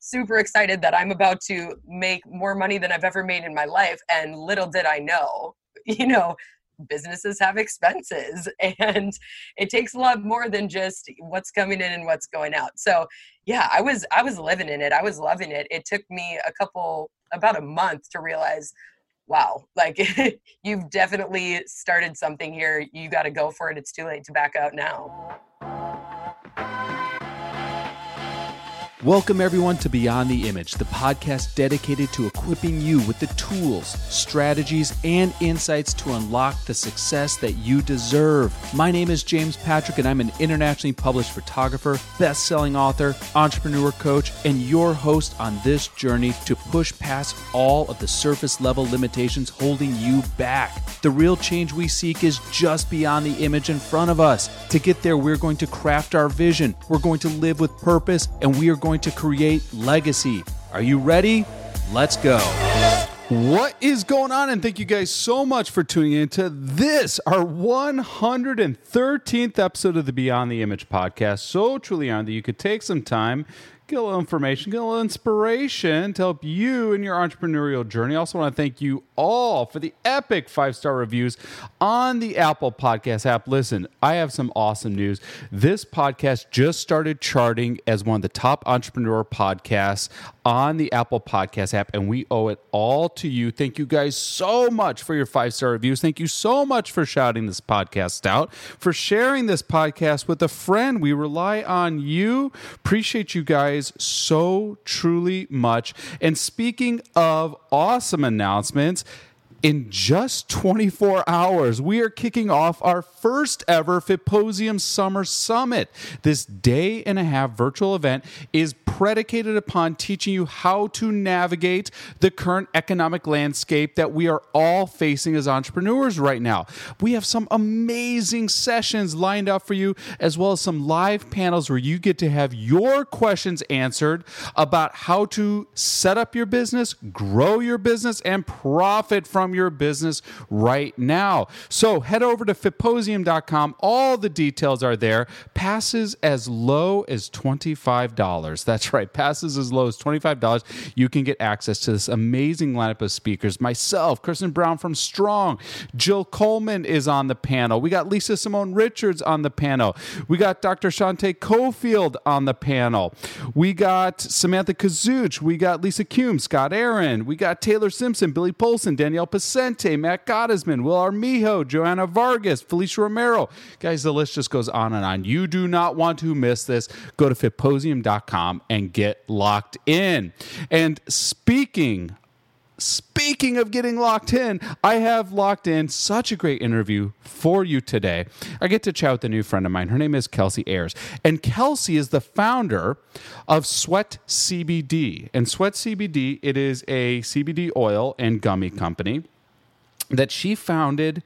super excited that I'm about to make more money than I've ever made in my life. And little did I know, you know, businesses have expenses and it takes a lot more than just what's coming in and what's going out. So yeah i was i was living in it. I was loving it. It took me a couple about a month to realize wow like you've definitely started something here. You got to go for it. It's too late to back out now Welcome, everyone, to Beyond the Image, the podcast dedicated to equipping you with the tools, strategies, and insights to unlock the success that you deserve. My name is James Patrick, and I'm an internationally published photographer, best selling author, entrepreneur coach, and your host on this journey to push past all of the surface level limitations holding you back. The real change we seek is just beyond the image in front of us. To get there, we're going to craft our vision, we're going to live with purpose, and we are going going to create legacy. Are you ready? Let's go. What is going on? And thank you guys so much for tuning in to this, our 113th episode of the Beyond the Image podcast. So truly honored that you could take some time get a little information, get a little inspiration to help you in your entrepreneurial journey. I also want to thank you all for the epic five star reviews on the Apple Podcast app. Listen, I have some awesome news. This podcast just started charting as one of the top entrepreneur podcasts on the Apple Podcast app, and we owe it all to you. Thank you guys so much for your five star reviews. Thank you so much for shouting this podcast out, for sharing this podcast with a friend. We rely on you. Appreciate you guys so truly much. And speaking of awesome announcements, in just 24 hours, we are kicking off our first ever Fitposium Summer Summit. This day and a half virtual event is predicated upon teaching you how to navigate the current economic landscape that we are all facing as entrepreneurs right now. We have some amazing sessions lined up for you, as well as some live panels where you get to have your questions answered about how to set up your business, grow your business, and profit from your business right now. So head over to fitposium.com. All the details are there. Passes as low as $25. That's right. Passes as low as $25. You can get access to this amazing lineup of speakers. Myself, Kristen Brown from Strong, Jill Coleman is on the panel. We got Lisa Simone Richards on the panel. We got Dr. Shante Cofield on the panel. We got Samantha Kazuch. We got Lisa Kuhn, Scott Aaron. We got Taylor Simpson, Billy Polson, Danielle Pascente, Matt Gottesman, Will Armijo, Joanna Vargas, Felicia Romero. Guys, the list just goes on and on. You do not want to miss this. Go to fitposium.com and get locked in. And speaking Speaking of getting locked in, I have locked in such a great interview for you today. I get to chat with a new friend of mine. Her name is Kelsey Ayers. And Kelsey is the founder of Sweat CBD. And Sweat CBD, it is a CBD oil and gummy company that she founded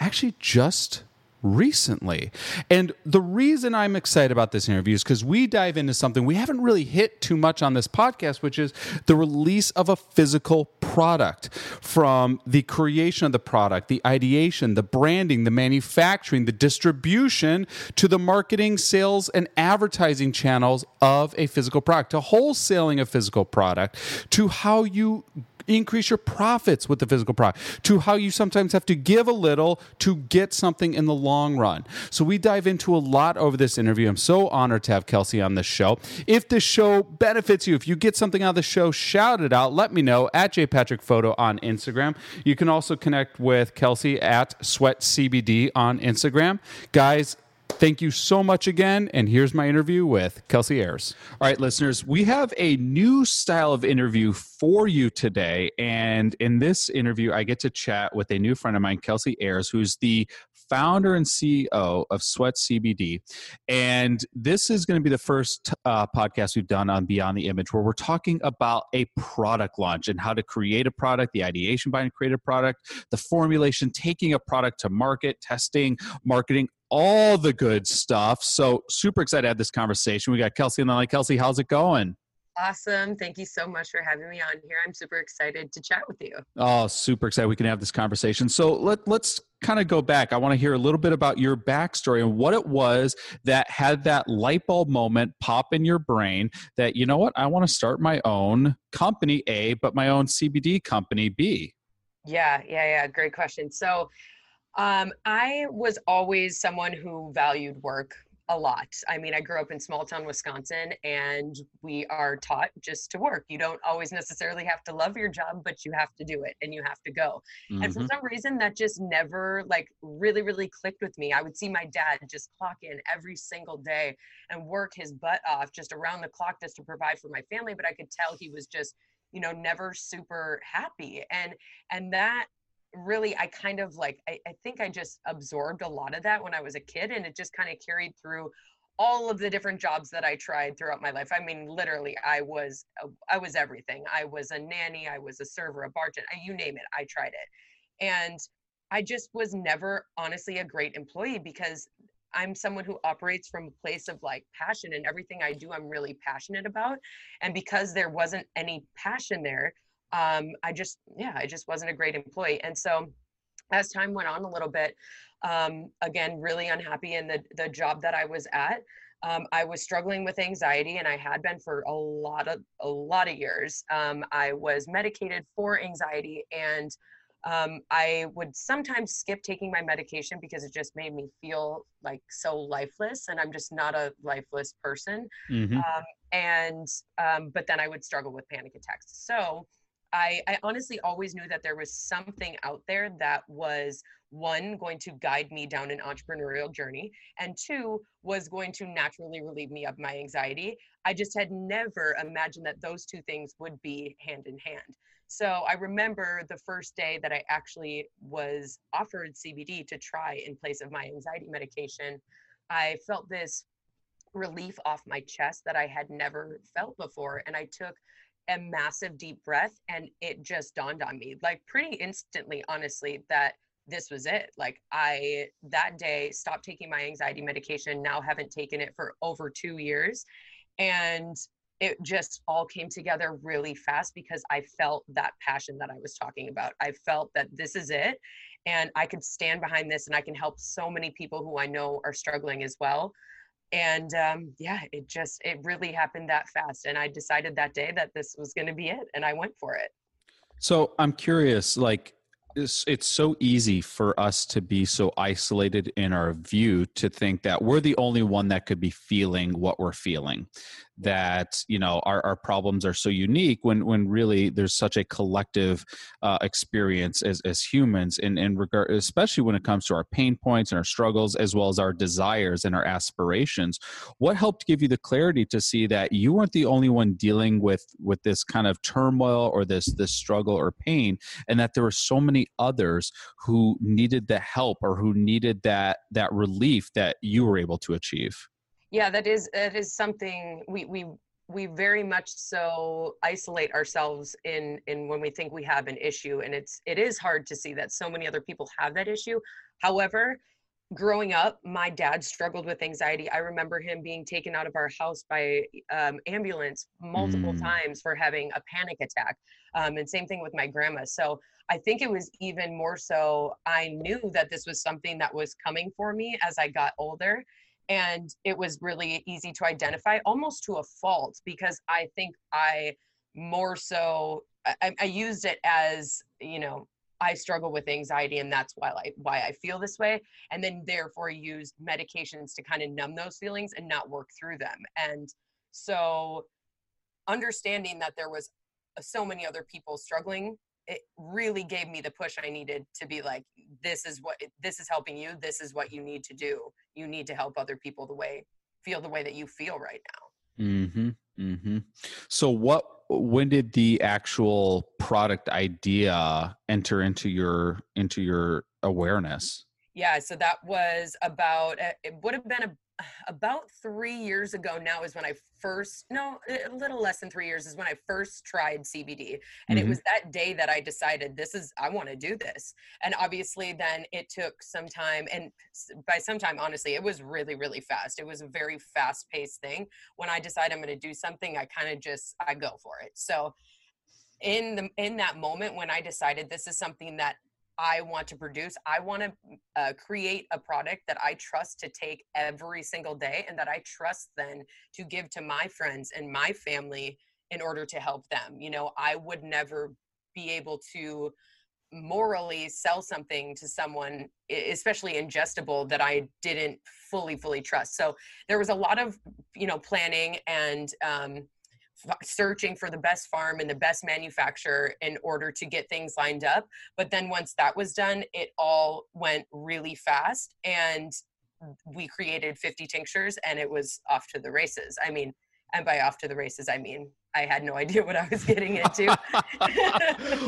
actually just recently. And the reason I'm excited about this interview is because we dive into something we haven't really hit too much on this podcast, which is the release of a physical product from the creation of the product, the ideation, the branding, the manufacturing, the distribution to the marketing, sales, and advertising channels of a physical product, to wholesaling a physical product, to how you increase your profits with the physical product, to how you sometimes have to give a little to get something in the long run. So we dive into a lot over this interview. I'm so honored to have Kelsey on this show. If this show benefits you, if you get something out of the show, shout it out. Let me know at jpatrickphoto on Instagram. You can also connect with Kelsey at Sweat CBD on Instagram. Guys, Thank you so much again. And here's my interview with Kelsey Ayers. All right, listeners, we have a new style of interview for you today. And in this interview, I get to chat with a new friend of mine, Kelsey Ayers, who's the founder and CEO of Sweat CBD. And this is going to be the first uh, podcast we've done on Beyond the Image where we're talking about a product launch and how to create a product, the ideation behind create a product, the formulation, taking a product to market, testing, marketing, all the good stuff. So super excited to have this conversation. We got Kelsey on the line. Kelsey, how's it going? Awesome. Thank you so much for having me on here. I'm super excited to chat with you. Oh, super excited we can have this conversation. So let let's kind of go back. I want to hear a little bit about your backstory and what it was that had that light bulb moment pop in your brain that, you know what, I want to start my own company A, but my own CBD company B. Yeah, yeah, yeah. Great question. So um, I was always someone who valued work a lot. I mean, I grew up in small town Wisconsin and we are taught just to work. You don't always necessarily have to love your job, but you have to do it and you have to go. Mm-hmm. And for mm-hmm. some reason that just never like really really clicked with me. I would see my dad just clock in every single day and work his butt off just around the clock just to provide for my family, but I could tell he was just you know never super happy and and that really i kind of like I, I, think i just absorbed a lot of that when i was a kid and it just kind of carried through all of the different jobs that i tried throughout my life. I mean literally i was uh, i was everything. I was a nanny i was a server a bartender you name it i tried it. And i just was never honestly a great employee because i'm someone who operates from a place of like passion and everything i do i'm really passionate about. And because there wasn't any passion there um, I just, yeah, I just wasn't a great employee. And so as time went on a little bit, um, again, really unhappy in the, the job that I was at. Um, I was struggling with anxiety and I had been for a lot of, a lot of years. Um, I was medicated for anxiety and um, I would sometimes skip taking my medication because it just made me feel like so lifeless, and I'm just not a lifeless person. Mm-hmm. Um, and um, but then I would struggle with panic attacks. So I, I honestly always knew that there was something out there that was one going to guide me down an entrepreneurial journey and two was going to naturally relieve me of my anxiety. I just had never imagined that those two things would be hand in hand. So i remember the first day that i actually was offered cbd to try in place of my anxiety medication i felt this relief off my chest that i had never felt before and i took a massive deep breath and it just dawned on me like pretty instantly honestly that this was it. Like i that day stopped taking my anxiety medication now haven't taken it for over 2 years and it just all came together really fast because i felt that passion that i was talking about. I felt that this is it and i could stand behind this and i can help so many people who i know are struggling as well and um, yeah it just it really happened that fast and i decided that day that this was going to be it and i went for it. So i'm curious like it's, it's so easy for us to be so isolated in our view to think that we're the only one that could be feeling what we're feeling. That you know our, our problems are so unique when when really there's such a collective uh, experience as, as humans in, in regard especially when it comes to our pain points and our struggles as well as our desires and our aspirations. What helped give you the clarity to see that you weren't the only one dealing with with this kind of turmoil or this this struggle or pain and that there were so many others who needed the help or who needed that that relief that you were able to achieve? Yeah that is that is something we we we very much so isolate ourselves in in when we think we have an issue and it's it is hard to see that so many other people have that issue. However growing up my dad struggled with anxiety i remember him being taken out of our house by um, ambulance multiple mm. times for having a panic attack um, and same thing with my grandma so i think it was even more so i knew that this was something that was coming for me as i got older and it was really easy to identify almost to a fault because i think i more so I, I, used it as you know i struggle with anxiety and that's why i why i feel this way and then therefore used medications to kind of numb those feelings and not work through them and so understanding that there was so many other people struggling it really gave me the push I needed to be like, this is what this is helping you. This is what you need to do. You need to help other people the way feel the way that you feel right now. Mm-hmm. Mm-hmm. So what when did the actual product idea enter into your into your awareness? Yeah, so that was about it would have been about three years ago now is when I first, no, a little less than three years is when I first tried CBD. And mm-hmm. it was that day that I decided this is, I want to do this. And obviously, then it took some time. And by some time, honestly, it was really, really fast. It was a very fast paced thing. When I decide I'm going to do something, I kind of just, I go for it. So, in the in that moment when i decided this is something that I want to produce. I want to uh, create a product that I trust to take every single day and that I trust then to give to my friends and my family in order to help them. You know, I would never be able to morally sell something to someone especially ingestible that i didn't fully fully trust so there was a lot of you know planning and um, searching for the best farm and the best manufacturer in order to get things lined up. But then once that was done, it all went really fast and we created 50 tinctures and it was off to the races. I mean, and by off to the races, I mean I had no idea what I was getting into.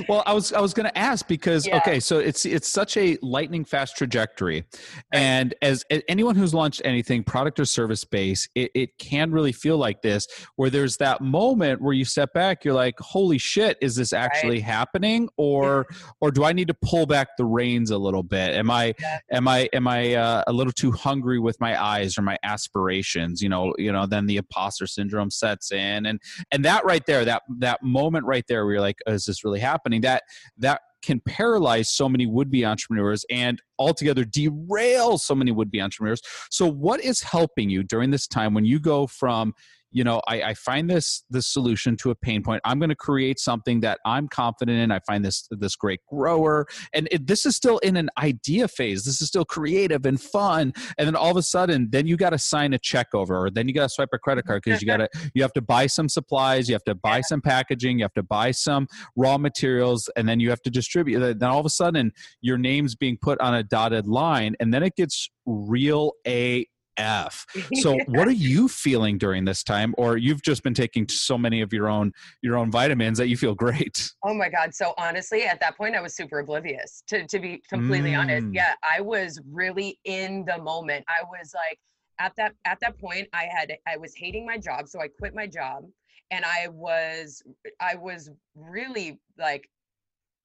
well, I was I was going to ask because yeah. okay, so it's it's such a lightning fast trajectory, right. and as, as, anyone who's launched anything, product or service base, it, it can really feel like this, where there's that moment where you step back, you're like, holy shit, is this actually right. happening, or or do I need to pull back the reins a little bit? Am I yeah. am I am I uh, a little too hungry with my eyes or my aspirations? You know, you know, then the imposter syndrome sets in, and and that that right there, that that moment right there, where you're like, oh, "Is this really happening?" That that can paralyze so many would-be entrepreneurs and altogether derail so many would-be entrepreneurs. So, what is helping you during this time when you go from you know I, I find this this solution to a pain point. I'm going to create something that i'm confident in. I find this this great grower. And it, this is still in an idea phase. This is still creative and fun. And then all of a sudden then you got to sign a check over or then you got to swipe a credit card because you got to you have to buy some supplies you have to buy some packaging you have to buy some raw materials and then you have to distribute. Then all of a sudden your name's being put on a dotted line and then it gets real a F. So what are you feeling during this time? Or you've just been taking so many of your own your own vitamins that you feel great. Oh my God. So honestly, at that point I was super oblivious to, to be completely mm. honest. Yeah, I was really in the moment. I was like at that at that point I had I was hating my job. So I quit my job and I was I was really like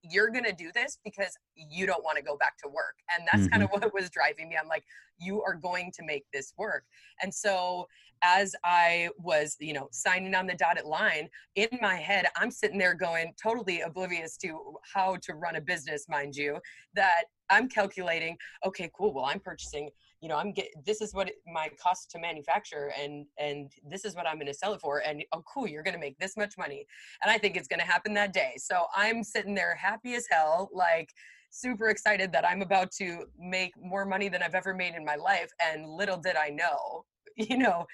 you're going to do this because you don't want to go back to work. And that's mm-hmm. kind of what was driving me. I'm like, you are going to make this work. And so as I was, you know, signing on the dotted line in my head, I'm sitting there going totally oblivious to how to run a business, mind you, that I'm calculating, okay, cool. Well, I'm purchasing you know i'm get this is what it, my cost to manufacture and and this is what i'm going to sell it for and oh cool you're going to make this much money. And i think it's going to happen that day. So i'm sitting there happy as hell like super excited that i'm about to make more money than i've ever made in my life and little did i know you know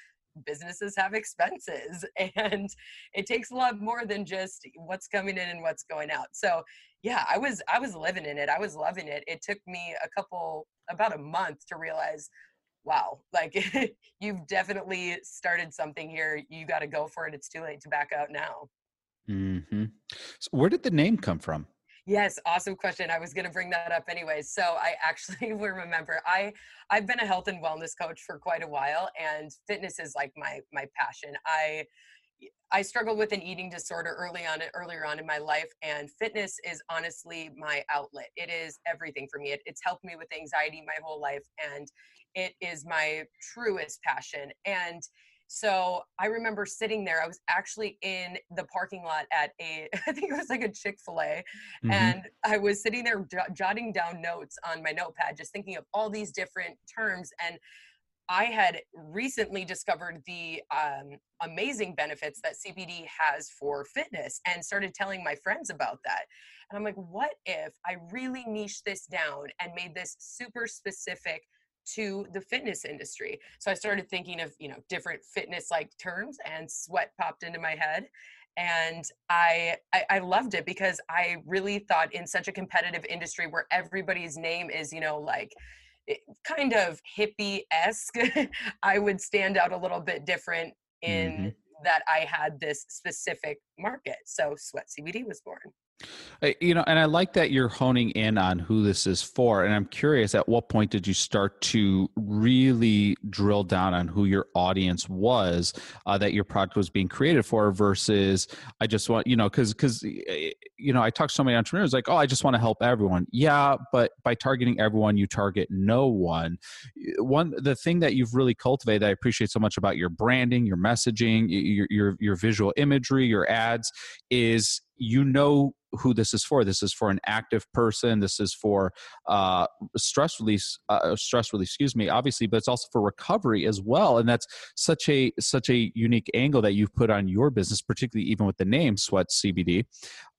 businesses have expenses and it takes a lot more than just what's coming in and what's going out. So yeah i was i was living in it i was loving it it took me a couple about a month to realize wow like you've definitely started something here you got to go for it it's too late to back out now mm-hmm. so where did the name come from Yes, awesome question. I was going to bring that up anyways. So I actually will remember I I've been a health and wellness coach for quite a while and fitness is like my my passion. I I struggled with an eating disorder early on earlier on in my life and fitness is honestly my outlet. It is everything for me. It, it's helped me with anxiety my whole life and it is my truest passion. And so I remember sitting there. I was actually in the parking lot at a, I think it was like a Chick fil A. Mm-hmm. And I was sitting there jotting down notes on my notepad, just thinking of all these different terms. And I had recently discovered the um, amazing benefits that CBD has for fitness and started telling my friends about that. And I'm like, what if I really niche this down and made this super specific to the fitness industry? So I started thinking of, you know, different fitness like terms and sweat popped into my head. And I, I, I loved it because I really thought in such a competitive industry where everybody's name is, you know, like kind of hippie esque, I would stand out a little bit different in mm-hmm. that I had this specific market. So Sweat CBD was born. You know, and I like that you're honing in on who this is for. And I'm curious, at what point did you start to really drill down on who your audience was uh, that your product was being created for versus I just want, you know, because, because, you know, I talk to so many entrepreneurs like, oh, I just want to help everyone. Yeah, but by targeting everyone, you target no one. One, the thing that you've really cultivated I appreciate so much about your branding, your messaging, your, your, your visual imagery, your ads is you know who this is for. This is for an active person. This is for uh, stress release, uh, stress release. Excuse me, obviously, but it's also for recovery as well. And that's such a such a unique angle that you've put on your business, particularly even with the name Sweat CBD.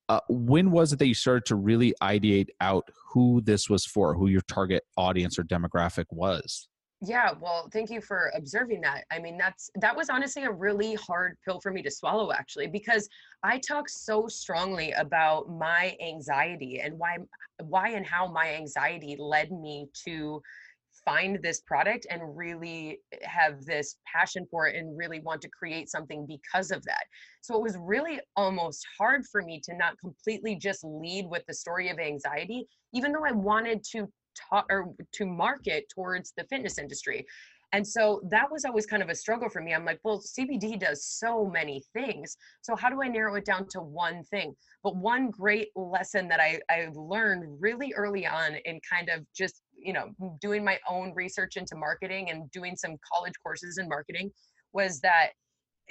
Uh, when was it that you started to really ideate out who this was for, who your target audience or demographic was? Yeah, well, thank you for observing that. I mean, that's that was honestly a really hard pill for me to swallow actually because I talk so strongly about my anxiety and why why and how my anxiety led me to find this product and really have this passion for it and really want to create something because of that. So it was really almost hard for me to not completely just lead with the story of anxiety even though I wanted to talk or to market towards the fitness industry. And so that was always kind of a struggle for me. I'm like, well, CBD does so many things. So how do I narrow it down to one thing? But one great lesson that I, I learned really early on in kind of just, you know, doing my own research into marketing and doing some college courses in marketing was that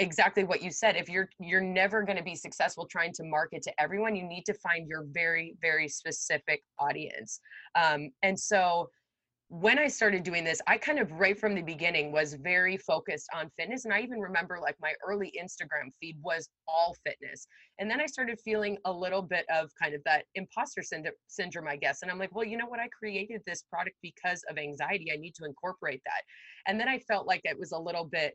exactly what you said if you're you're never going to be successful trying to market to everyone you need to find your very very specific audience. Um, and so when i started doing this i kind of right from the beginning was very focused on fitness and i even remember like my early instagram feed was all fitness. And then i started feeling a little bit of kind of that imposter syndrome i guess and i'm like well you know what? I created this product because of anxiety. I need to incorporate that. And then i felt like it was a little bit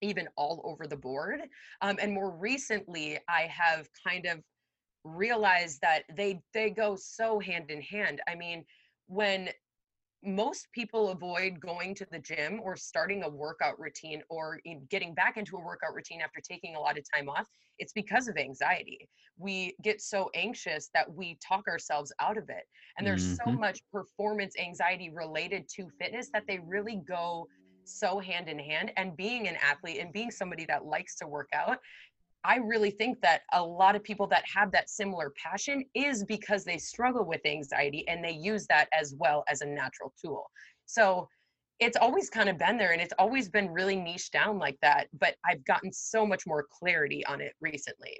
even all over the board. Um, and more recently, I have kind of realized that they they go so hand in hand. I mean, when most people avoid going to the gym or starting a workout routine or getting back into a workout routine after taking a lot of time off it's because of anxiety we get so anxious that we talk ourselves out of it and there's mm-hmm. so much performance anxiety related to fitness that they really go so hand in hand and being an athlete and being somebody that likes to work out I really think that a lot of people that have that similar passion is because they struggle with anxiety and they use that as well as a natural tool. So it's always kind of been there and it's always been really niche down like that, but I've gotten so much more clarity on it recently.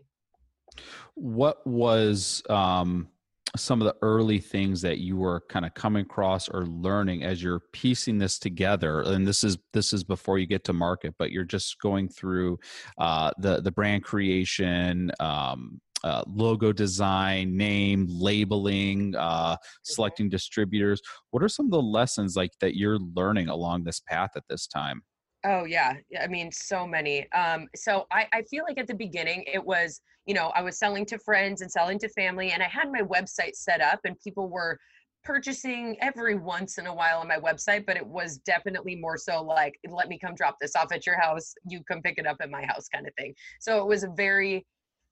What was um some of the early things that you were kind of coming across or learning as you're piecing this together and this is this is before you get to market but you're just going through uh, the the brand creation um, uh, logo design name labeling uh, selecting distributors. What are some of the lessons like that you're learning along this path at this time Oh yeah, I mean, so many. Um, so I, I feel like at the beginning it was, you know, I was selling to friends and selling to family, and I had my website set up, and people were purchasing every once in a while on my website, but it was definitely more so like, let me come drop this off at your house, you come pick it up at my house, kind of thing. So it was a very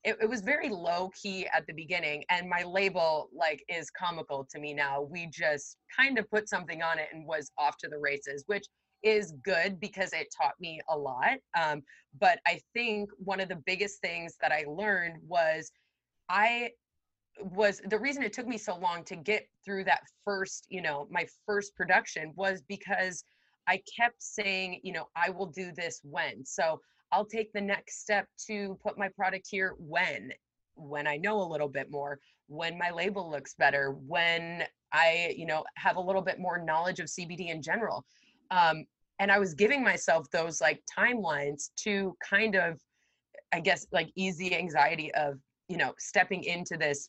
it, it was very low key at the beginning and my label like is comical to me now we just kind of put something on it and was off to the races which is good because it taught me a lot. Um, but I think one of the biggest things that I learned was I was the reason it took me so long to get through that first, you know, my first production was because I kept saying, you know, I will do this when. So I'll take the next step to put my product here when when I know a little bit more, when my label looks better, when I, you know, have a little bit more knowledge of CBD in general. Um, and I was giving myself those like timelines to kind of, I guess, like ease the anxiety of, you know, stepping into this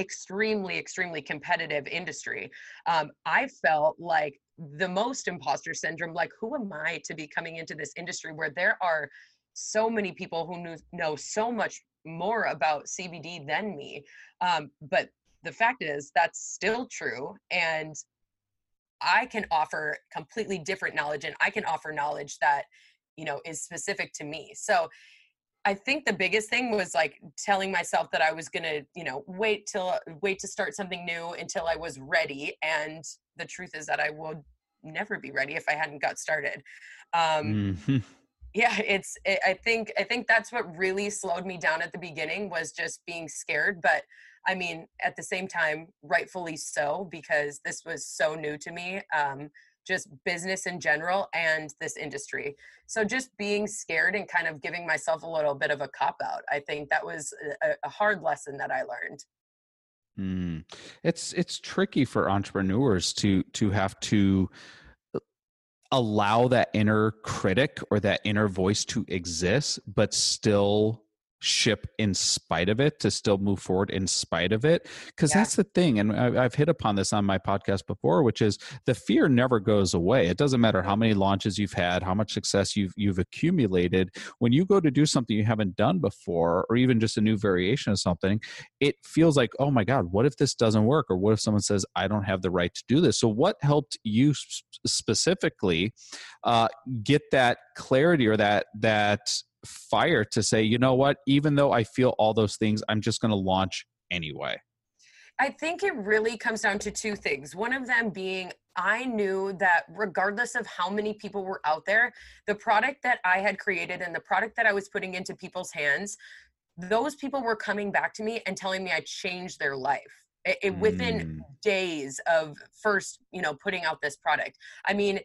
extremely, extremely competitive industry. Um, I felt like the most imposter syndrome like, who am I to be coming into this industry where there are so many people who knew, know so much more about CBD than me? Um, but the fact is, that's still true. And I can offer completely different knowledge and I can offer knowledge that, you know, is specific to me. So I think the biggest thing was like telling myself that I was gonna, you know, wait till wait to start something new until I was ready. And the truth is that I would never be ready if I hadn't got started. Um, mm-hmm. Yeah, it's. It, I think. I think that's what really slowed me down at the beginning was just being scared. But I mean, at the same time, rightfully so because this was so new to me. Um, just business in general and this industry. So just being scared and kind of giving myself a little bit of a cop out. I think that was a, a hard lesson that I learned. Mm. It's it's tricky for entrepreneurs to to have to uh, allow that inner critic or that inner voice to exist, but still ship in spite of it to still move forward in spite of it? Because yeah. that's the thing and I, have hit upon this on my podcast before which is the fear never goes away. It doesn't matter how many launches you've had how much success you've you've accumulated when you go to do something you haven't done before or even just a new variation of something it feels like oh my god what if this doesn't work? or what if someone says i don't have the right to do this so what helped you specifically uh, get that clarity or that that fire to say, you know what, even though I feel all those things, I'm just going to launch anyway? I think it really comes down to two things. One of them being I knew that regardless of how many people were out there, the product that I had created and the product that I was putting into people's hands, those people were coming back to me and telling me I changed their life. It, it, within mm. days of first, you know, putting out this product. I mean,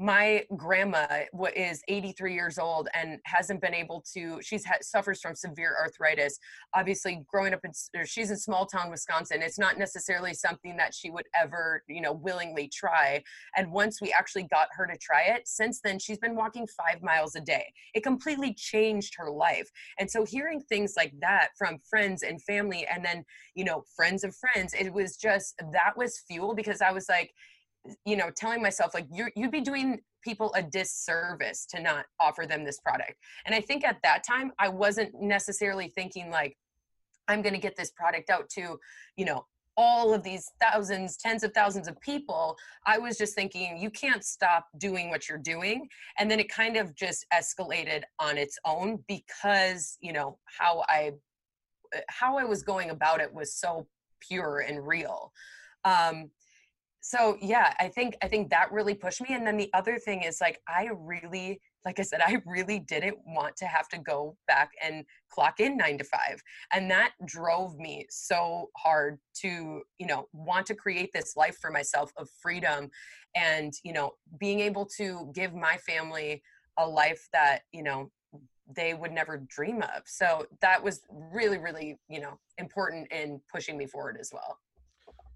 my grandma is 83 years old and hasn't been able to she's ha- suffers from severe arthritis. Obviously growing up in she's in small town wisconsin it's not necessarily something that she would ever you know willingly try. And once we actually got her to try it since then she's been walking five miles a day. It completely changed her life. And so hearing things like that from friends and family and then you know friends of friends it was just that was fuel because i was like you know telling myself like you you'd be doing people a disservice to not offer them this product. And i think at that time i wasn't necessarily thinking like i'm going to get this product out to you know all of these thousands tens of thousands of people. I was just thinking you can't stop doing what you're doing. And then it kind of just escalated on its own because you know how i how i was going about it was so pure and real. Um so yeah i think i think that really pushed me and then the other thing is like i really like i said i really didn't want to have to go back and clock in 9 to 5 and that drove me so hard to you know want to create this life for myself of freedom and you know being able to give my family a life that you know they would never dream of. So that was really really you know important in pushing me forward as well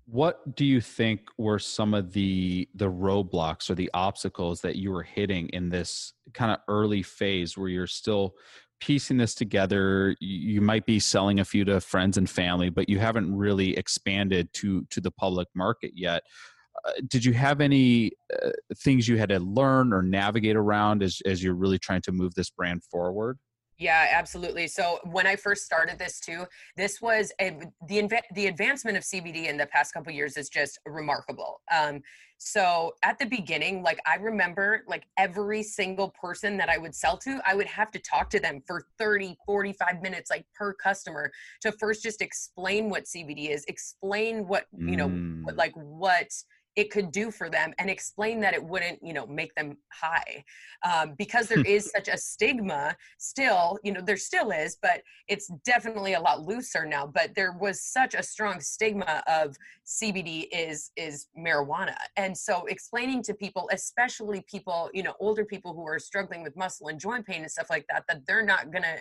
what do you think were some of the the roadblocks or the obstacles that you were hitting in this kind of early phase where you're still piecing this together? You might be selling a few to friends and family but you haven't really expanded to to the public market yet. Uh, did you have any uh, things you had to learn or navigate around as as you're really trying to move this brand forward yeah, absolutely. So when I first started this too, this was a, the inv- the advancement of CBD in the past couple years is just remarkable. Um, so at the beginning, like I remember like every single person that I would sell to, I would have to talk to them for 30, 45 minutes like per customer to first just explain what CBD is, explain what, you know, mm. what, like what it could do for them and explain that it wouldn't you know make them high um, because there is such a stigma still you know there still is but it's definitely a lot looser now but there was such a strong stigma of cbd is is marijuana. And so explaining to people especially people you know older people who are struggling with muscle and joint pain and stuff like that that they're not gonna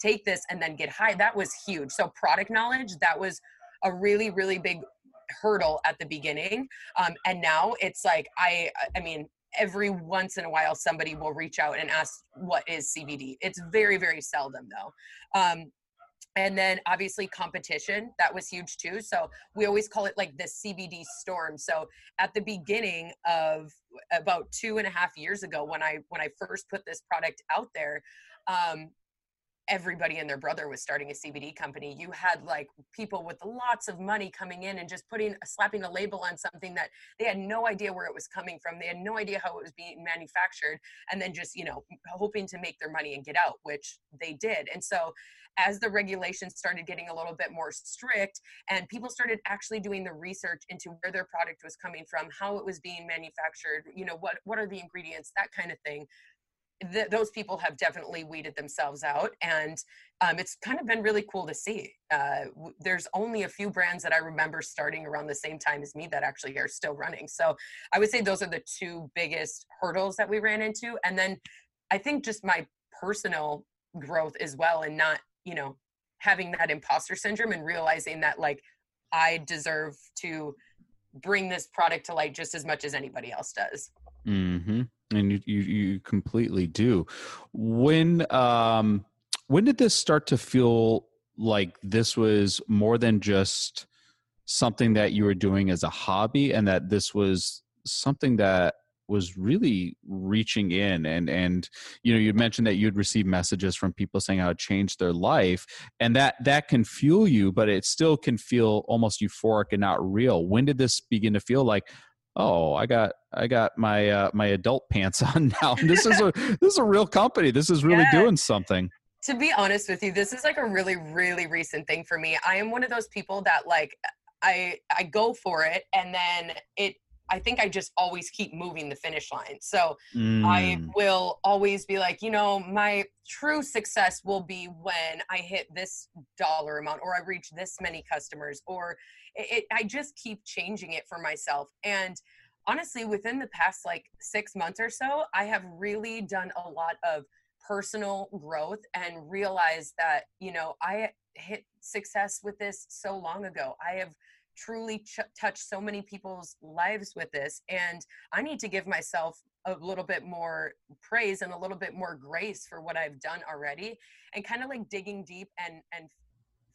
take this and then get high that was huge. So product knowledge that was a really really big hurdle at the beginning um, and now it's like i i mean every once in a while somebody will reach out and ask what is cbd it's very very seldom though. Um, and then obviously competition that was huge too. So we always call it like the cbd storm. So at the beginning of about two and a half years ago when i when i first put this product out there um, everybody and their brother was starting a CBD company. You had like people with lots of money coming in and just putting slapping a label on something that they had no idea where it was coming from. They had no idea how it was being manufactured and then just, you know, hoping to make their money and get out, which they did. And so as the regulations started getting a little bit more strict and people started actually doing the research into where their product was coming from, how it was being manufactured, you know, what what are the ingredients, that kind of thing th- those people have definitely weeded themselves out and um, it's kind of been really cool to see. Uh, w- there's only a few brands that i remember starting around the same time as me that actually are still running. So i would say those are the two biggest hurdles that we ran into and then i think just my personal growth as well and not you know having that imposter syndrome and realizing that like i deserve to bring this product to light just as much as anybody else does. Mm-hmm and you, you, you completely do. When um when did this start to feel like this was more than just something that you were doing as a hobby and that this was something that was really reaching in? And and you know you mentioned that you'd receive messages from people saying how it changed their life and that that can fuel you but it still can feel almost euphoric and not real. When did this begin to feel like oh i got i got my uh, my adult pants on now this is a this is a real company this is really yeah. doing something to be honest with you this is like a really really recent thing for me i am one of those people that like i i go for it and then it I think I just always keep moving the finish line. So mm. I will always be like, you know, my true success will be when I hit this dollar amount or I reach this many customers or it, I just keep changing it for myself. And honestly, within the past like six months or so, I have really done a lot of personal growth and realized that, you know, I hit success with this so long ago. I have truly ch- touched so many people's lives with this and i need to give myself a little bit more praise and a little bit more grace for what i've done already and kind of like digging deep and and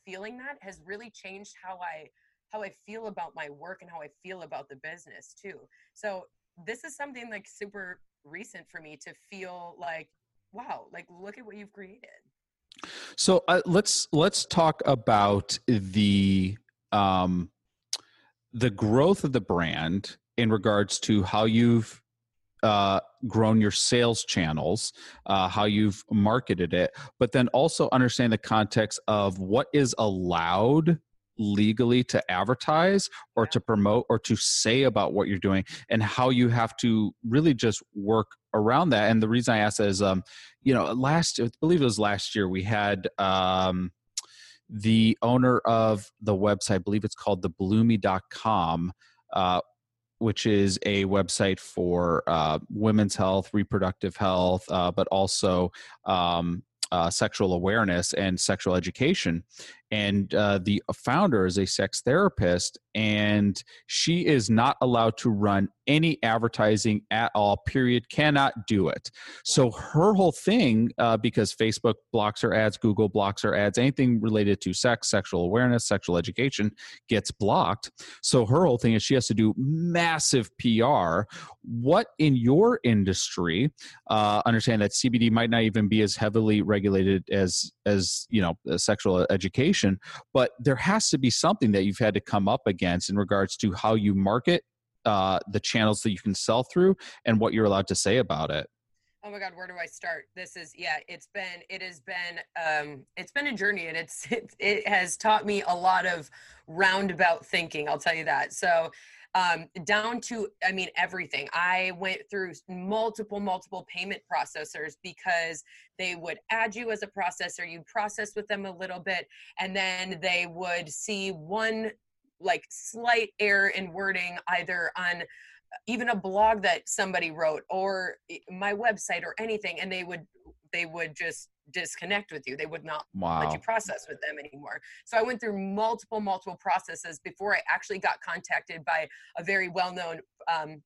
feeling that has really changed how i how i feel about my work and how i feel about the business too. So this is something like super recent for me to feel like wow like look at what you've created. So uh, let's let's talk about the um the growth of the brand in regards to how you've uh, grown your sales channels, uh, how you've marketed it, but then also understand the context of what is allowed legally to advertise or to promote or to say about what you're doing and how you have to really just work around that and the reason i ask that is um you know last i believe it was last year we had um the owner of the website, I believe it's called the bloomi.com, uh, which is a website for uh, women's health, reproductive health, uh, but also um, uh, sexual awareness and sexual education. And uh, the founder is a sex therapist, and she is not allowed to run any advertising at all, period, cannot do it. So her whole thing, uh, because Facebook blocks her ads, Google blocks her ads, anything related to sex, sexual awareness, sexual education gets blocked. So her whole thing is she has to do massive PR. What in your industry, uh, understand that CBD might not even be as heavily regulated as, as you know, sexual education, but there has to be something that you've had to come up against in regards to how you market uh, the channels that you can sell through and what you're allowed to say about it. Oh my god where do i start? This is yeah it's been it has been um it's been a journey and it's it, it has taught me a lot of roundabout thinking i'll tell you that. So um down to i mean everything. I went through multiple multiple payment processors because they would add you as a processor you'd process with them a little bit and then they would see one like slight error in wording either on even a blog that somebody wrote or my website or anything and they would they would just disconnect with you. They would not wow. let you process with them anymore. So i went through multiple multiple processes before i actually got contacted by a very well-known um,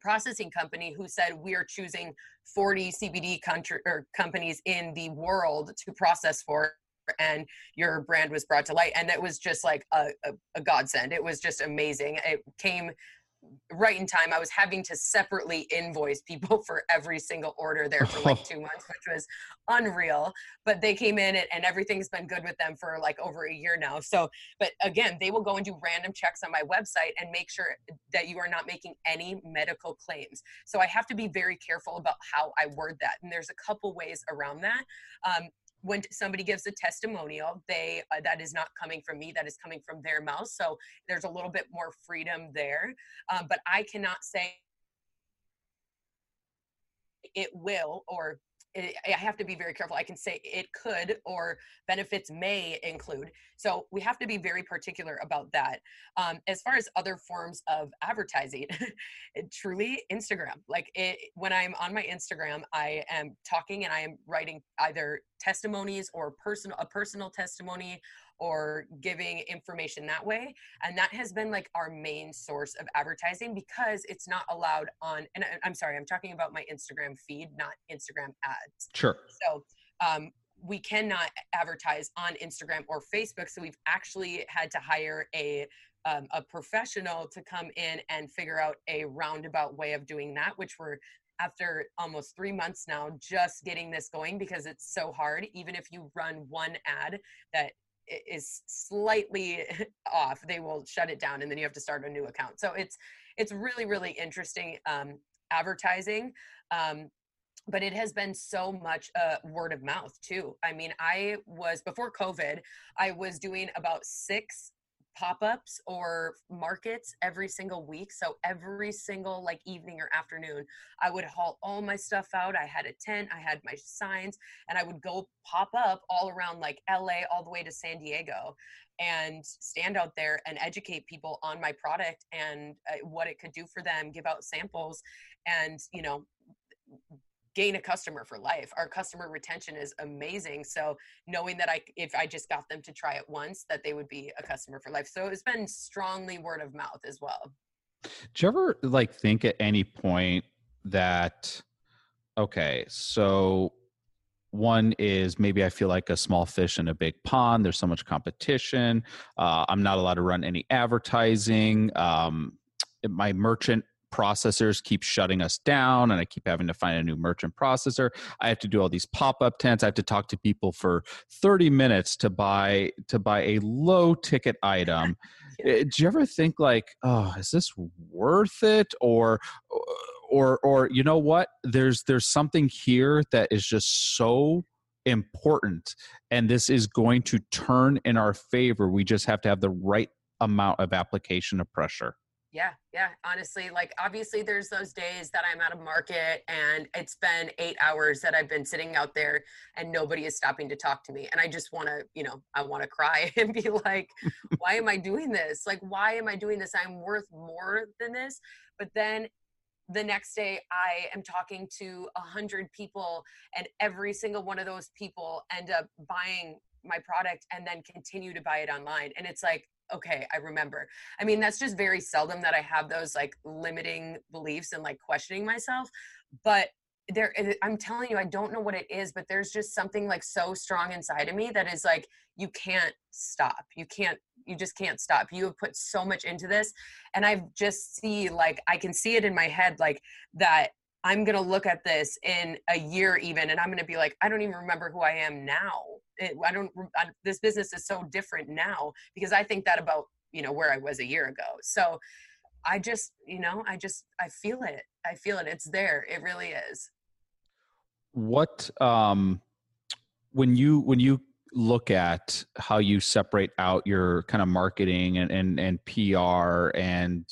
processing company who said we are choosing 40 cbd country, or companies in the world to process for and your brand was brought to light. And it was just like a, a, a, godsend. It was just amazing. It came right in time. I was having to separately invoice people for every single order there for like two months, which was unreal. But they came in and, and, everything's been good with them for like over a year now. So, but again, they will go and do random checks on my website and make sure that you are not making any medical claims. So I have to be very careful about how I word that. And there's a couple ways around that. Um, when somebody gives a testimonial they uh, that is not coming from me that is coming from their mouth so there's a little bit more freedom there. Um, but i cannot say it will or I have to be very careful. I can say it could or benefits may include. So we have to be very particular about that. Um, as far as other forms of advertising, truly Instagram. Like it, when I'm on my Instagram, I am talking and I am writing either testimonies or personal a personal testimony or giving information that way and that has been like our main source of advertising because it's not allowed on and i'm sorry i'm talking about my instagram feed not instagram ads. Sure. So um, we cannot advertise on instagram or facebook so we've actually had to hire a um, a professional to come in and figure out a roundabout way of doing that which we're after almost three months now just getting this going because it's so hard. Even if you run one ad that is slightly off they will shut it down and then you have to start a new account. So it's it's really really interesting um, advertising um, but it has been so much uh, word of mouth too. I mean i was before covid i was doing about six pop-ups or markets every single week. So every single like evening or afternoon i would haul all my stuff out. I had a tent i had my signs and i would go pop up all around like la all the way to san diego and stand out there and educate people on my product and uh, what it could do for them give out samples and you know gain a customer for life. Our customer retention is amazing. So knowing that I, if I just got them to try it once, that they would be a customer for life. So it's been strongly word of mouth as well. Do you ever like think at any point that, okay, so one is maybe I feel like a small fish in a big pond. There's so much competition. Uh, I'm not allowed to run any advertising. Um, my merchant processors keep shutting us down and I keep having to find a new merchant processor. I have to do all these pop-up tents. I have to talk to people for 30 minutes to buy to buy a low ticket item. yeah. Eh, do you ever think like, oh, is this worth it? Or or or you know what? There's there's something here that is just so important and this is going to turn in our favor. We just have to have the right amount of application of pressure yeah yeah honestly like obviously there's those days that i'm out of market and it's been eight hours that i've been sitting out there and nobody is stopping to talk to me and i just want to you know i want to cry and be like why am i doing this? Like why am i doing this? I'm worth more than this. But then the next day i am talking to a hundred people and every single one of those people end up buying my product and then continue to buy it online and it's like okay, I remember. I mean, that's just very seldom that I have those like limiting beliefs and like questioning myself. But there, eh, I'm telling you, I don't know what it is, but there's just something like so strong inside of me that is like, you can't stop. You can't, you just can't stop. You have put so much into this. And I just see like, I can see it in my head, like that I'm going to look at this in a year even, and I'm going to be like, I don't even remember who I am now it, I don't, I, this business is so different now because I think that about, you know, where I was a year ago. So I just, you know, I just, I feel it. I feel it. It's there. It really is. What, um, when you, when you look at how you separate out your kind of marketing and and, and PR and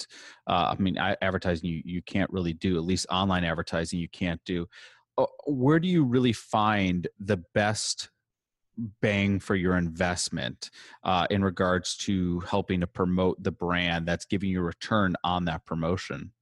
uh, I mean advertising you you can't really do at least online advertising you can't do. Uh, where do you really find the best bang for your investment uh, in regards to helping to promote the brand that's giving you a return on that promotion?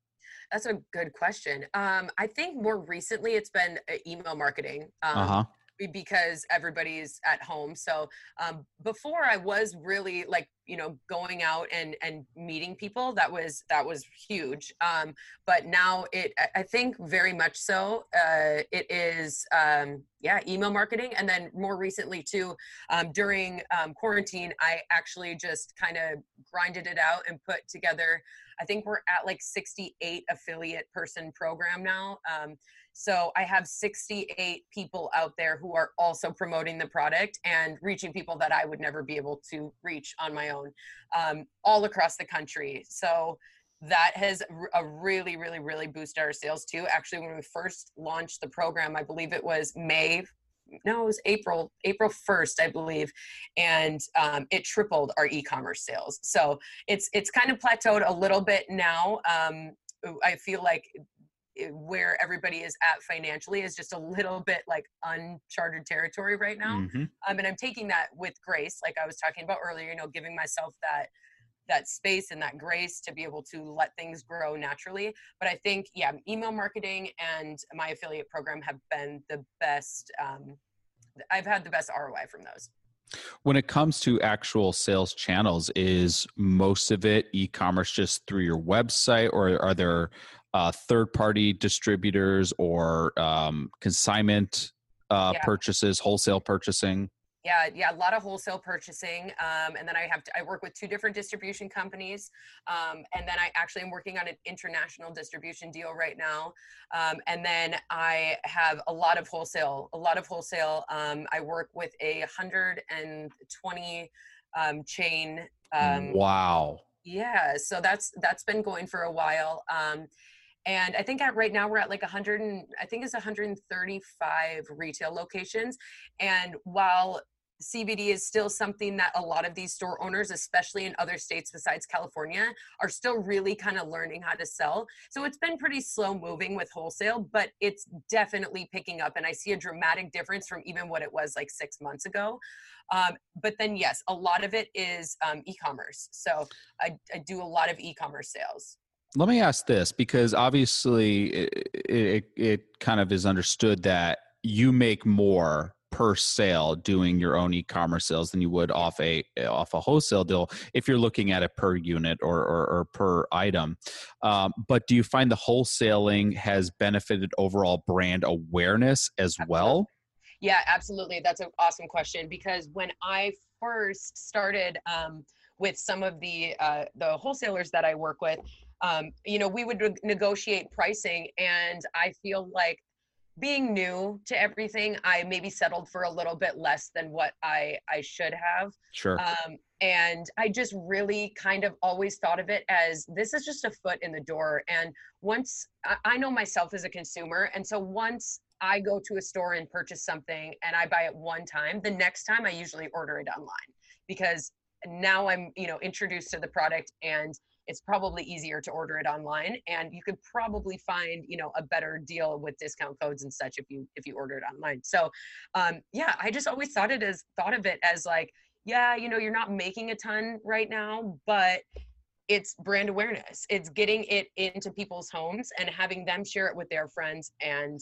That's a good question. Um, I think more recently it's been uh, email marketing. Um, uh-huh because everybody's at home. So um, before I was really like you know going out and and meeting people. That was that was huge. Um, but now it I think very much so. Uh, it is um, yeah email marketing, and then more recently too um, during um, quarantine, I actually just kind of grinded it out and put together I think we're at like 68 affiliate person program now. Um, so I have 68 people out there who are also promoting the product and reaching people that I would never be able to reach on my own, um, all across the country. So that has a really, really, really boosted our sales too. Actually, when we first launched the program, I believe it was May no, it was April, April 1st, I believe. And um, it tripled our e-commerce sales. So it's, it's kind of plateaued a little bit now. Um, I feel like where everybody is at financially is just a little bit like uncharted territory right now. Mm-hmm. Um, and I'm taking that with grace, like I was talking about earlier, you know, giving myself that that space and that grace to be able to let things grow naturally. But I think, yeah, email marketing and my affiliate program have been the best. Um, I've had the best ROI from those. When it comes to actual sales channels, is most of it e commerce just through your website, or are there uh, third party distributors or um, consignment uh, yeah. purchases, wholesale purchasing? Yeah yeah a lot of wholesale purchasing um, and then i have to, i work with two different distribution companies um, and then i actually am working on an international distribution deal right now um, and then i have a lot of wholesale a lot of wholesale um, i work with a 120 um, chain um, wow. yeah so that's that's been going for a while and i think at right now we're at like 100 and, i think it's 135 retail locations and while CBD is still something that a lot of these store owners, especially in other states besides California, are still really kind of learning how to sell. So it's been pretty slow moving with wholesale, but it's definitely picking up. And I see a dramatic difference from even what it was like six months ago. Um, but then, yes, a lot of it is um, e commerce. So I, I do a lot of e commerce sales let me ask this because obviously it, it, it, kind of is understood that you make more per sale doing your own e-commerce sales than you would off a off a wholesale deal if you're looking at it per unit or or, or per item. Um, but do you find the wholesaling has benefited overall brand awareness as well? Yeah, absolutely. That's an awesome question because when I first started um, with some of the uh, the wholesalers that I work with, um, you know, we would negotiate pricing, and I feel like being new to everything, I maybe settled for a little bit less than what I I should have. Sure. Um, and I just really kind of always thought of it as this is just a foot in the door. And once I know myself as a consumer, and so once I go to a store and purchase something and I buy it one time, the next time I usually order it online because now I'm you know introduced to the product and it's probably easier to order it online and you could probably find you know a better deal with discount codes and such if you if you order it online. So um yeah i just always thought it as thought of it as like yeah you know you're not making a ton right now but it's brand awareness. It's getting it into people's homes and having them share it with their friends and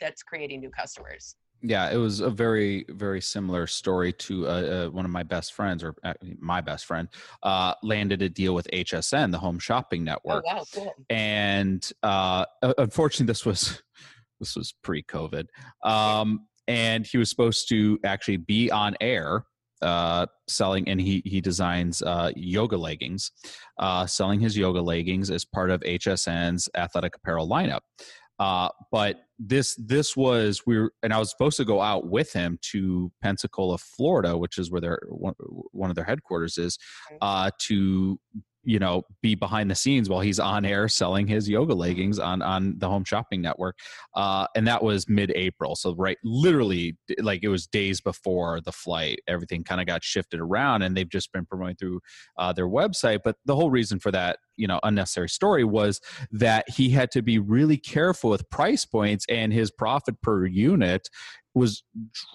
that's creating new customers yeah, it was a very, very similar story to uh, uh, one of my best friends, or uh, my best friend, uh, landed a deal with HSN, the Home Shopping oh, Network. Oh wow, cool! And uh, unfortunately, this was this was pre-COVID, um, and he was supposed to actually be on air uh, selling, and he he designs uh, yoga leggings, uh, selling his yoga leggings as part of HSN's athletic apparel lineup. Uh, but this this was we were, and I was supposed to go out with him to Pensacola, Florida, which is where their one, one of their headquarters is, uh, to you know be behind the scenes while he's on air selling his yoga leggings on on the home shopping network uh, and that was mid-april. So right literally like it was days before the flight everything kind of got shifted around and they've just been promoting through uh, their website. But the whole reason for that you know unnecessary story was that he had to be really careful with price points and his profit per unit was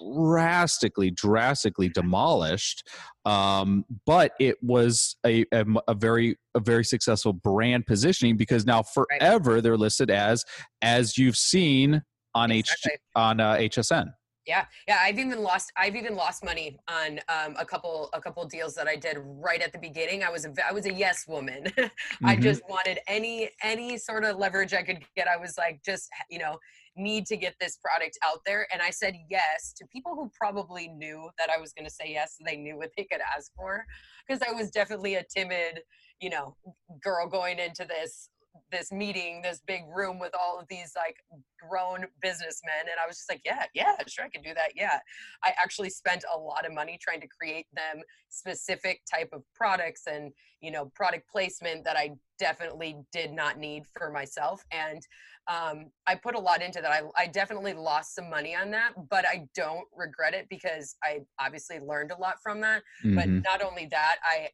drastically, drastically demolished. Um, but it was a, a, a, very, a very successful brand positioning because now forever right. they're listed as, as you've seen on exactly. H on uh, HSN. Yeah, yeah. I've even lost. I've even lost money on um, a couple a couple deals that I did right at the beginning. I was a I was a yes woman. mm-hmm. I just wanted any any sort of leverage I could get. I was like, just you know, need to get this product out there. And I said yes to people who probably knew that I was going to say yes. So they knew what they could ask for because I was definitely a timid, you know, girl going into this this meeting, this big room with all of these like grown businessmen. And I was just like, yeah, yeah, sure, I can do that. Yeah. I actually spent a lot of money trying to create them specific type of products and, you know, product placement that I definitely did not need for myself. And um, I put a lot into that. I, I definitely lost some money on that, but I don't regret it because I obviously learned a lot from that. Mm-hmm. But not only that, I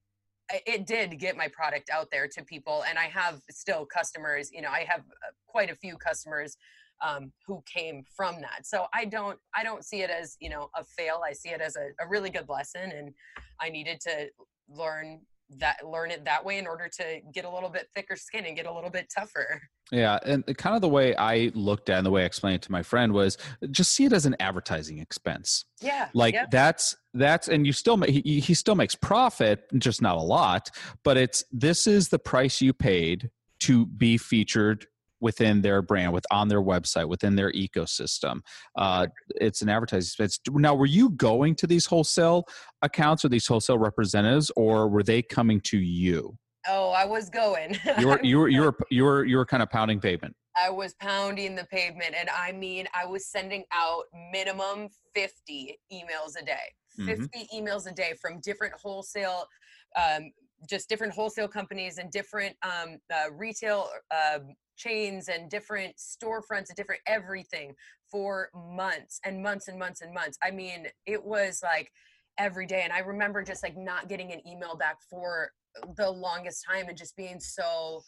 it did get my product out there to people and i have still customers you know i have uh, quite a few customers um, who came from that. So i don't i don't see it as you know a fail. I see it as a, a really good lesson and i needed to learn that learn it that way in order to get a little bit thicker skin and get a little bit tougher yeah and kind of the way i looked at and the way i explained it to my friend was just see it as an advertising expense yeah like yep. that's that's and you still he, he still makes profit just not a lot but it's this is the price you paid to be featured within their brand, with on their website, within their ecosystem. Uh, it's an advertising expense. Now, were you going to these wholesale accounts or these wholesale representatives, or were they coming to you? Oh, I was going. you were you were you were you were you were kind of pounding pavement. I was pounding the pavement, and I mean, I was sending out minimum fifty emails a day. Mm-hmm. 50 emails a day from different wholesale um, just different wholesale companies and different um, uh, retail uh, chains and different storefronts and different everything for months and months and months and months. I mean, it was like every day. And I remember just like not getting an email back for the longest time and just being so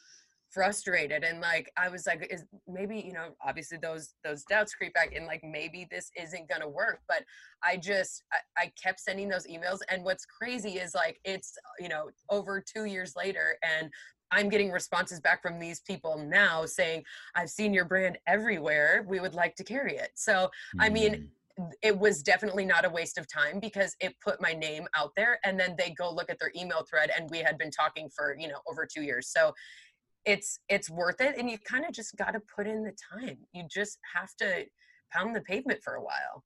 frustrated and like i was like is maybe you know obviously those those doubts creep back and like maybe this isn't gonna work but i just I, I, kept sending those emails and what's crazy is like it's you know over two years later and I'm getting responses back from these people now saying, I've seen your brand everywhere. We would like to carry it. So, mm. I mean, mm. it was definitely not a waste of time because it put my name out there and then they go look at their email thread and we had been talking for, you know, over 2 years. So, it's it's worth it and you kind of just got to put in the time. You just have to pound the pavement for a while.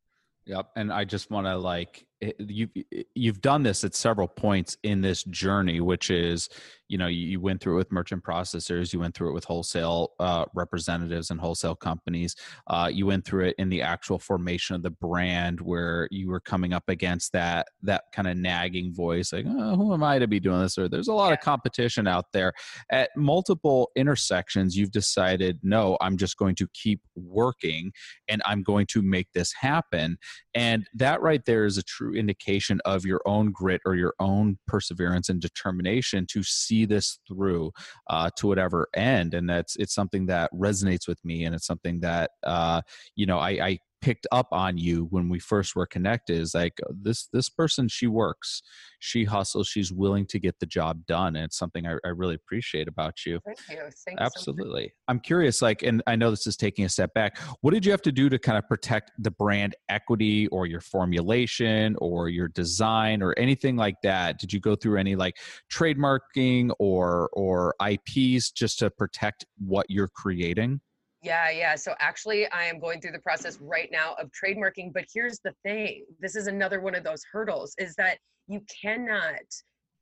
Yep, and I just want to like you you've done this at several points in this journey which is you know you went through it with merchant processors you went through it with wholesale uh, representatives and wholesale companies. Uh, you went through it in the actual formation of the brand where you were coming up against that that kind of nagging voice like oh, who am i to be doing this? Or there's a lot yeah. of competition out there. At multiple intersections you've decided no i'm just going to keep working and i'm going to make this happen. And that right there is a true indication of your own grit or your own perseverance and determination to see this through uh, to whatever end. And that's it's something that resonates with me, and it's something that uh, you know I, I picked up on you when we first were connected is like this this person she works she hustles she's willing to get the job done and it's something i, I really appreciate about you. Thank you. Thank absolutely so i'm curious like and i know this is taking a step back what did you have to do to kind of protect the brand equity or your formulation or your design or anything like that? Did you go through any like trademarking or or ips just to protect what you're creating yeah, yeah. So actually, I am going through the process right now of trademarking. But here's the thing this is another one of those hurdles is that you cannot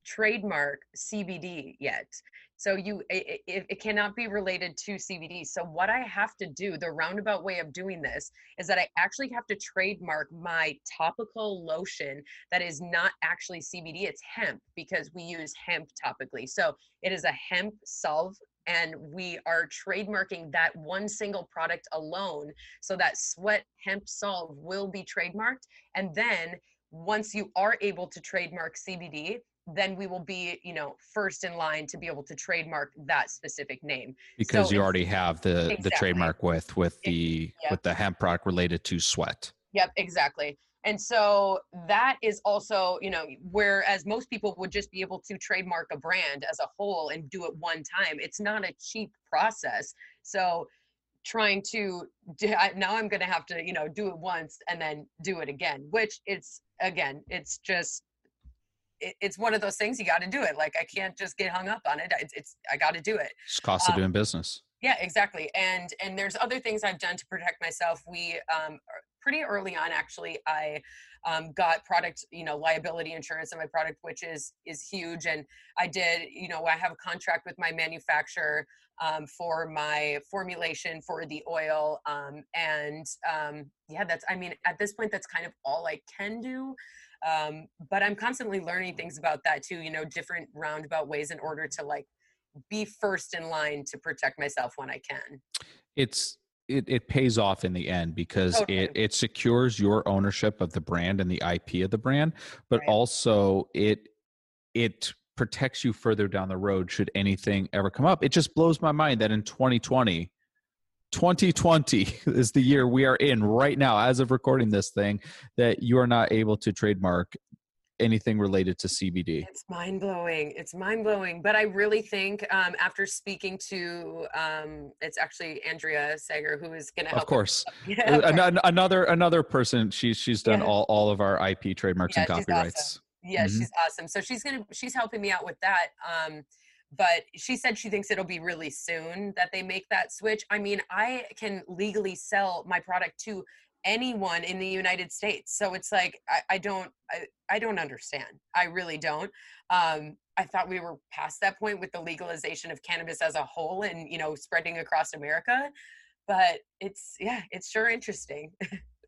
trademark CBD yet. So you it, it, cannot be related to CBD. So what I have to do, the roundabout way of doing this is that I actually have to trademark my topical lotion that is not actually CBD, it's hemp because we use hemp topically. So it is a hemp salve and we are trademarking that one single product alone so that sweat hemp salve will be trademarked and then once you are able to trademark cbd then we will be you know first in line to be able to trademark that specific name because so you already have the exactly. the trademark with with the yep. with the hemp product related to sweat yep exactly and so that is also you know whereas most people would just be able to trademark a brand as a whole and do it one time it's not a cheap process so trying to now i'm going to have to you know do it once and then do it again which it's again it's just it's one of those things you got to do it. Like I can't just get hung up on it. It's, it's I got to do it. It's cost of um, doing business. Yeah, exactly. And and there's other things I've done to protect myself. We um, pretty early on actually I um, got product you know liability insurance on my product, which is is huge. And I did you know I have a contract with my manufacturer um, for my formulation for the oil. Um, and um, yeah, that's I mean at this point that's kind of all I can do. Um, but I'm constantly learning things about that too. You know, different roundabout ways in order to like be first in line to protect myself when I can. It's it, it pays off in the end because okay. it, it secures your ownership of the brand and the IP of the brand, but right. also it it protects you further down the road should anything ever come up. It just blows my mind that in 2020, 2020 is the year we are in right now, as of recording this thing, that you are not able to trademark anything related to CBD. It's mind blowing. It's mind blowing. But I really think um, after speaking to, um, it's actually Andrea Sager who is going to help. Of course, yeah, of another another person. She's she's done yeah. all all of our IP trademarks yeah, and copyrights. Awesome. Yeah, mm-hmm. she's awesome. So she's gonna she's helping me out with that. Um, but she said she thinks it'll be really soon that they make that switch. I mean, I can legally sell my product to anyone in the United States. So it's like I, I don't I, I don't understand. I really don't. Um, I thought we were past that point with the legalization of cannabis as a whole and you know spreading across America. But it's yeah, it's sure interesting.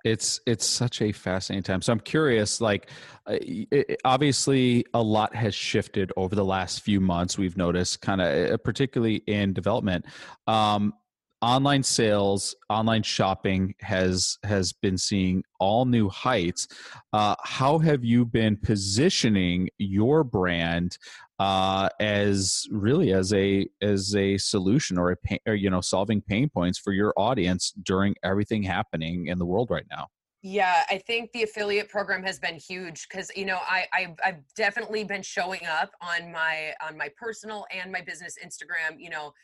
it's it's such a fascinating time so i'm curious like uh, it, obviously a lot has shifted over the last few months we've noticed kind of uh, particularly in development um, online sales online shopping has has been seeing all new heights uh, how have you been positioning your brand uh, as really as a as a solution or a pain, or, you know solving pain points for your audience during everything happening in the world right now yeah, I think the affiliate program has been huge because you know I I've, I've, definitely been showing up on my on my personal and my business Instagram. You know,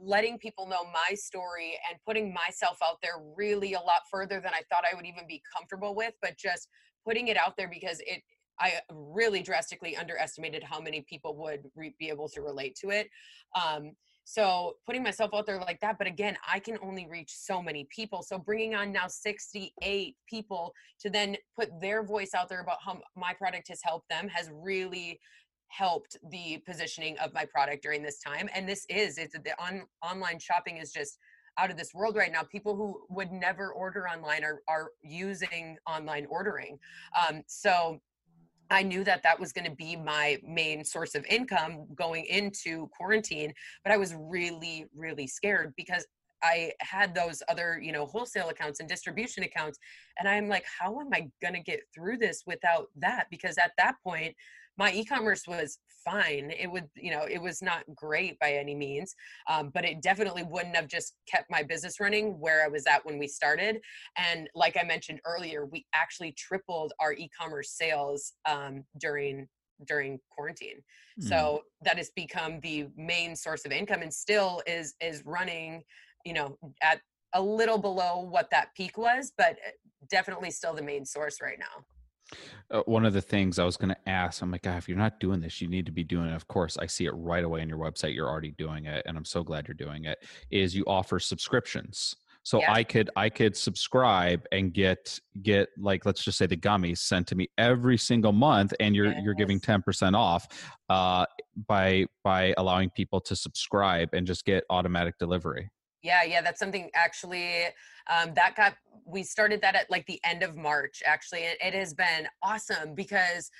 letting people know my story and putting myself out there really a lot further than I thought I would even be comfortable with, but just putting it out there because it I really drastically underestimated how many people would re- be able to relate to it. Um, so putting myself out there like that, but again, I can only reach so many people. So bringing on now 68 people to then put their voice out there about how my product has helped them has really helped the positioning of my product during this time and this is it's the on, online shopping is just out of this world right now people who would never order online are, are using online ordering um, so I knew that that was going to be my main source of income going into quarantine, but I was really, really scared because I had those other, you know, wholesale accounts and distribution accounts. And I'm like, how am I going to get through this without that? Because at that point, my e-commerce was fine it would you know it was not great by any means um, but it definitely wouldn't have just kept my business running where i was at when we started and like i mentioned earlier we actually tripled our e-commerce sales um, during during quarantine mm. so that has become the main source of income and still is is running you know at a little below what that peak was but eh, definitely still the main source right now uh, one of the things I was going to ask, I'm like, God, if you're not doing this, you need to be doing it. Of course, I see it right away on your website. You're already doing it, and I'm so glad you're doing it. Is you offer subscriptions, so yeah. I could I could subscribe and get get like let's just say the gummies sent to me every single month, and you're yes. you're giving ten percent off uh, by by allowing people to subscribe and just get automatic delivery. Yeah, yeah, that's something actually um, that got we started that at like the end of March. Actually, it, it has been awesome because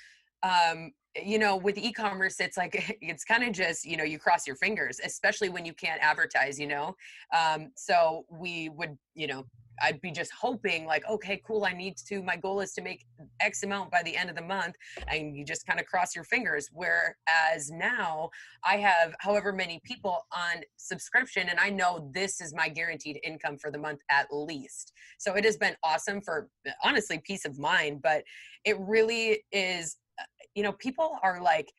um, you know with e-commerce it's like it's kind of just you know you cross your fingers especially when you can't advertise you know um, so we would you know I'd be just hoping like, okay, cool. I need to, my goal is to make X amount by the end of the month. And you just kind of cross your fingers. Whereas now I have however many people on subscription and I know this is my guaranteed income for the month at least. So it has been awesome for honestly peace of mind, but it really is, uh, you know, people are like,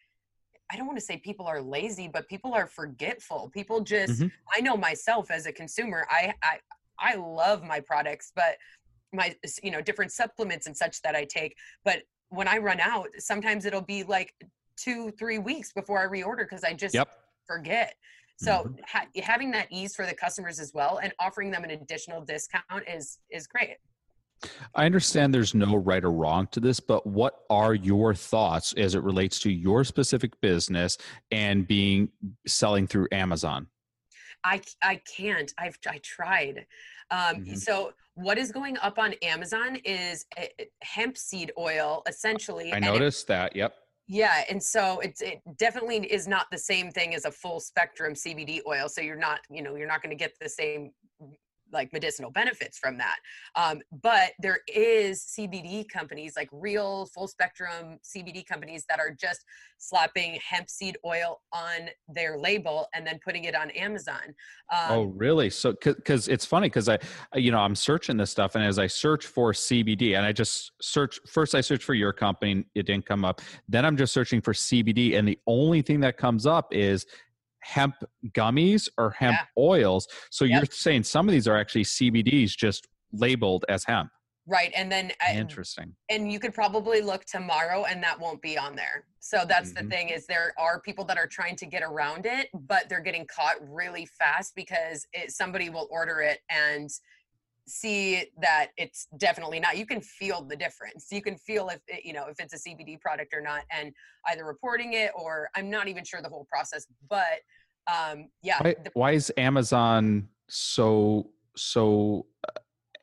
I don't want to say people are lazy, but people are forgetful. People just, mm-hmm. I know myself as a consumer, I, I, I love my products, but my you know different supplements and such that I take, but when I run out, sometimes it'll be like two, three weeks before I reorder because I just Yep. forget. So Mhm. ha- having that ease for the customers as well and offering them an additional discount is is great. I understand there's no right or wrong to this, but what are your thoughts as it relates to your specific business and being selling through Amazon? I I can't. I've I tried. Um, Mhm. So what is going up on Amazon is uh, uh, hemp seed oil, essentially. I and it- noticed that. Yep. yeah, and so it's it definitely is not the same thing as a full spectrum CBD oil. So you're not you know you're not going to get the same like medicinal benefits from that. Um, but there is CBD companies like real full spectrum CBD companies that are just slapping hemp seed oil on their label and then putting it on Amazon. Um, oh, really? So, because it's funny because I, I- you know, I'm searching this stuff, and as I search for CBD, and I just search first, I search for your company, it didn't come up. Then I'm just searching for CBD, and the only thing that comes up is hemp gummies or hemp oils. So Yep. you're saying some of these are actually CBDs just labeled as hemp. Right, and then I- Interesting. and you could probably look tomorrow and that won't be on there so that's Mhm. the thing is there are people that are trying to get around it but they're getting caught really fast because it, somebody will order it and see that it's definitely not you can feel the difference you can feel if it, you know if it's a cbd product or not and either reporting it or i'm not even sure the whole process but um yeah Why, the- why is Amazon so so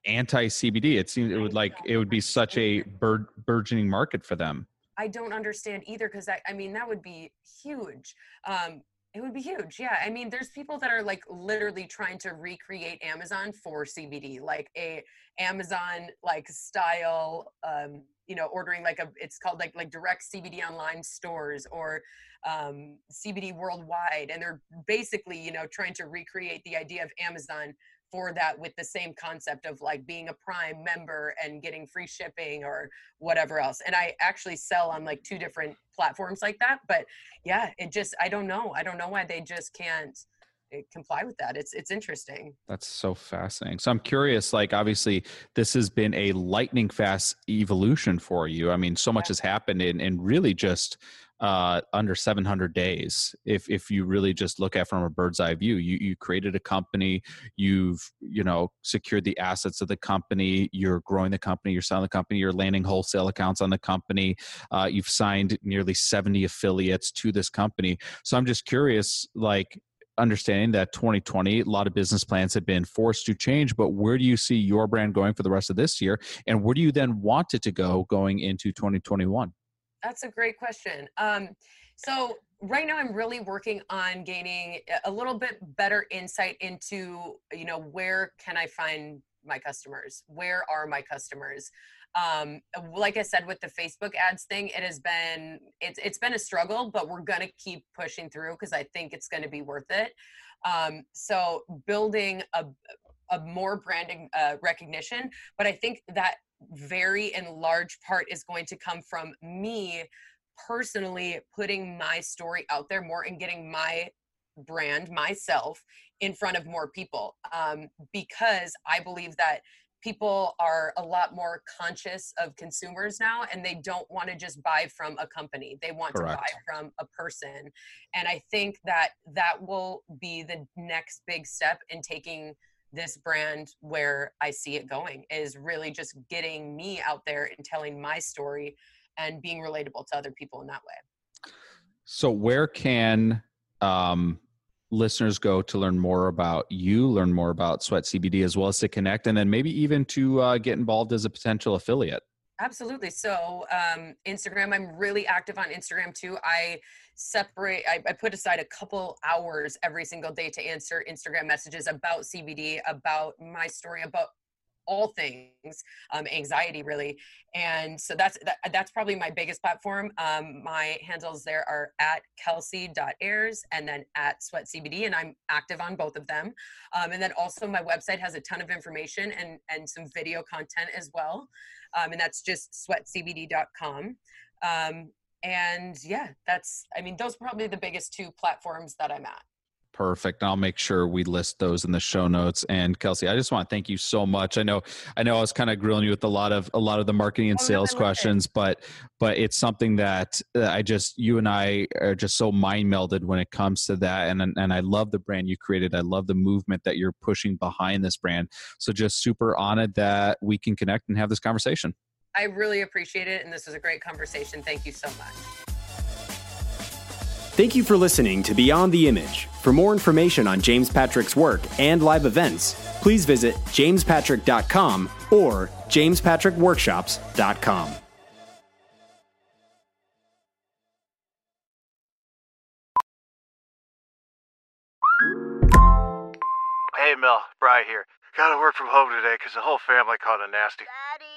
anti CBD? It seems it would like it would be such a bur- burgeoning market for them. I don't understand either because I, I mean that would be huge. Um, it would be huge. Yeah. I mean, there's people that are like literally trying to recreate Amazon for CBD, like a Amazon like style, um, you know, ordering like a it's called like like direct CBD online stores or um, CBD worldwide, and they're basically you know trying to recreate the idea of Amazon for that with the same concept of like being a prime member and getting free shipping or whatever else and i actually sell on like two different platforms like that but yeah it just i don't know i don't know why they just can't eh, comply with that it's it's interesting That's so fascinating. So I'm curious, like obviously this has been a lightning fast evolution for you. I mean, so much Yeah. has happened in, in really just uh, under 700 days. If if you really just look at from a bird's eye view, you you created a company, you've you know secured the assets of the company, you're growing the company, you're selling the company, you're landing wholesale accounts on the company, uh, you've signed nearly 70 affiliates to this company. So I'm just curious, like understanding that 2020 a lot of business plans have been forced to change but where do you see your brand going for the rest of this year and where do you then want it to go going into 2021 That's a great question. Um, so right now I'm really working on gaining a little bit better insight into, you know, where can I find my customers? Where are my customers? Um, like I said with the Facebook ads thing, it has been it's it's been a struggle, but we're gonna keep pushing through because I think it's gonna be worth it. Um, so building a a more branding uh, recognition, but I think that very in large part is going to come from me personally putting my story out there more and getting my brand myself in front of more people. Um, because i believe that people are a lot more conscious of consumers now and they don't want to just buy from a company. They want to buy from a person. And i think that that will be the next big step in taking this brand where I see it going is really just getting me out there and telling my story and being relatable to other people in that way. so where can um, listeners go to learn more about you learn more about sweat cbd as well as to connect and then maybe even to uh, get involved as a potential affiliate Absolutely. So, um, Instagram, I'm really active on Instagram too. I separate, I, I put aside a couple hours every single day to answer Instagram messages about CBD, about my story, about all things um, anxiety really. And so that's that, that's probably my biggest platform. Um, my handles there are at kelsey.airs and then at sweat cbd and i'm active on both of them. Um, and then also my website has a ton of information and and some video content as well. Um, and that's just sweatcbd.com um, and yeah that's i mean those are probably the biggest two platforms that i'm at Perfect. I'll make sure we list those in the show notes. And Kelsey, I just want to thank you so much. I know, I know, I was kind of grilling you with a lot of a lot of the marketing and oh, sales no, questions, it. but but it's something that I just you and I are just so mind melded when it comes to that. And and I love the brand you created. I love the movement that you're pushing behind this brand. So just super honored that we can connect and have this conversation. I really appreciate it, and this was a great conversation. Thank you so much. Thank you for listening to Beyond the Image. For more information on James Patrick's work and live events, please visit jamespatrick.com or jamespatrickworkshops.com. Hey, Mel, Bry here. Gotta work from home today because the whole family caught a nasty. Daddy!